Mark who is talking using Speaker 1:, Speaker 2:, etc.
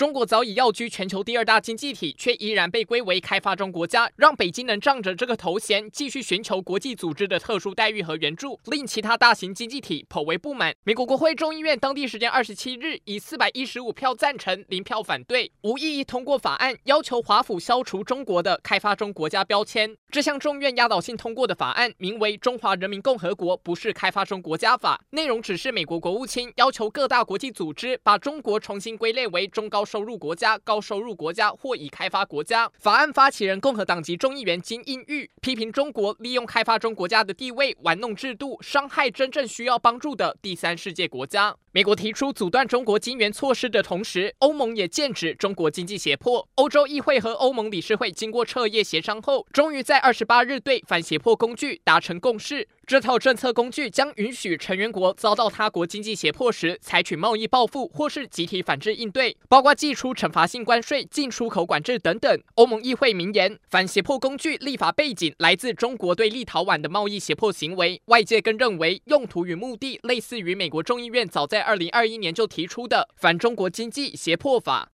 Speaker 1: 中国早已跃居全球第二大经济体，却依然被归为开发中国家，让北京能仗着这个头衔继续寻求国际组织的特殊待遇和援助，令其他大型经济体颇为不满。美国国会众议院当地时间二十七日以四百一十五票赞成、零票反对，无异议通过法案，要求华府消除中国的开发中国家标签。这项众院压倒性通过的法案名为《中华人民共和国不是开发中国家法》，内容只是美国国务卿要求各大国际组织把中国重新归类为中高收入国家、高收入国家或已开发国家。法案发起人共和党籍众议员金英玉批评中国利用开发中国家的地位玩弄制度，伤害真正需要帮助的第三世界国家。美国提出阻断中国金援措施的同时，欧盟也剑指中国经济胁迫。欧洲议会和欧盟理事会经过彻夜协商后，终于在二十八日对反胁迫工具达成共识。这套政策工具将允许成员国遭到他国经济胁迫时采取贸易报复或是集体反制应对，包括祭出惩罚性关税、进出口管制等等。欧盟议会名言，反胁迫工具立法背景来自中国对立陶宛的贸易胁迫行为。外界更认为，用途与目的类似于美国众议院早在二零二一年就提出的反中国经济胁迫法。